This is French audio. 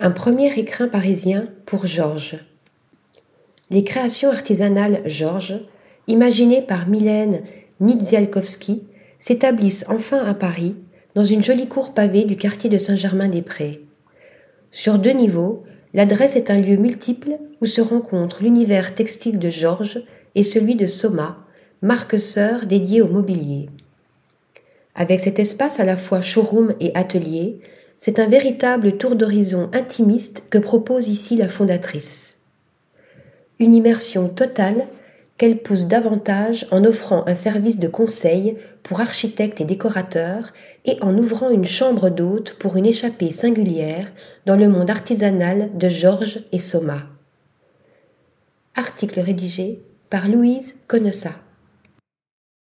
Un premier écrin parisien pour Georges. Les créations artisanales Georges, imaginées par Mylène Nidzialkowski, s'établissent enfin à Paris, dans une jolie cour pavée du quartier de Saint-Germain-des-Prés. Sur deux niveaux, l'adresse est un lieu multiple où se rencontrent l'univers textile de Georges et celui de Soma, marque sœur dédiée au mobilier. Avec cet espace à la fois showroom et atelier, c'est un véritable tour d'horizon intimiste que propose ici la fondatrice. Une immersion totale qu'elle pousse davantage en offrant un service de conseil pour architectes et décorateurs et en ouvrant une chambre d'hôte pour une échappée singulière dans le monde artisanal de Georges et Soma. Article rédigé par Louise Connessa.